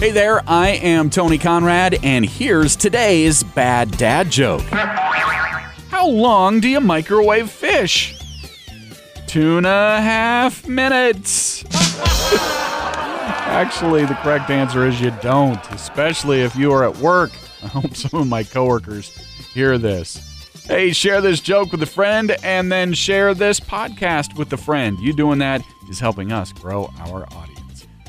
Hey there, I am Tony Conrad, and here's today's bad dad joke. How long do you microwave fish? Two and a half minutes. Actually, the correct answer is you don't, especially if you are at work. I hope some of my coworkers hear this. Hey, share this joke with a friend and then share this podcast with a friend. You doing that is helping us grow our audience.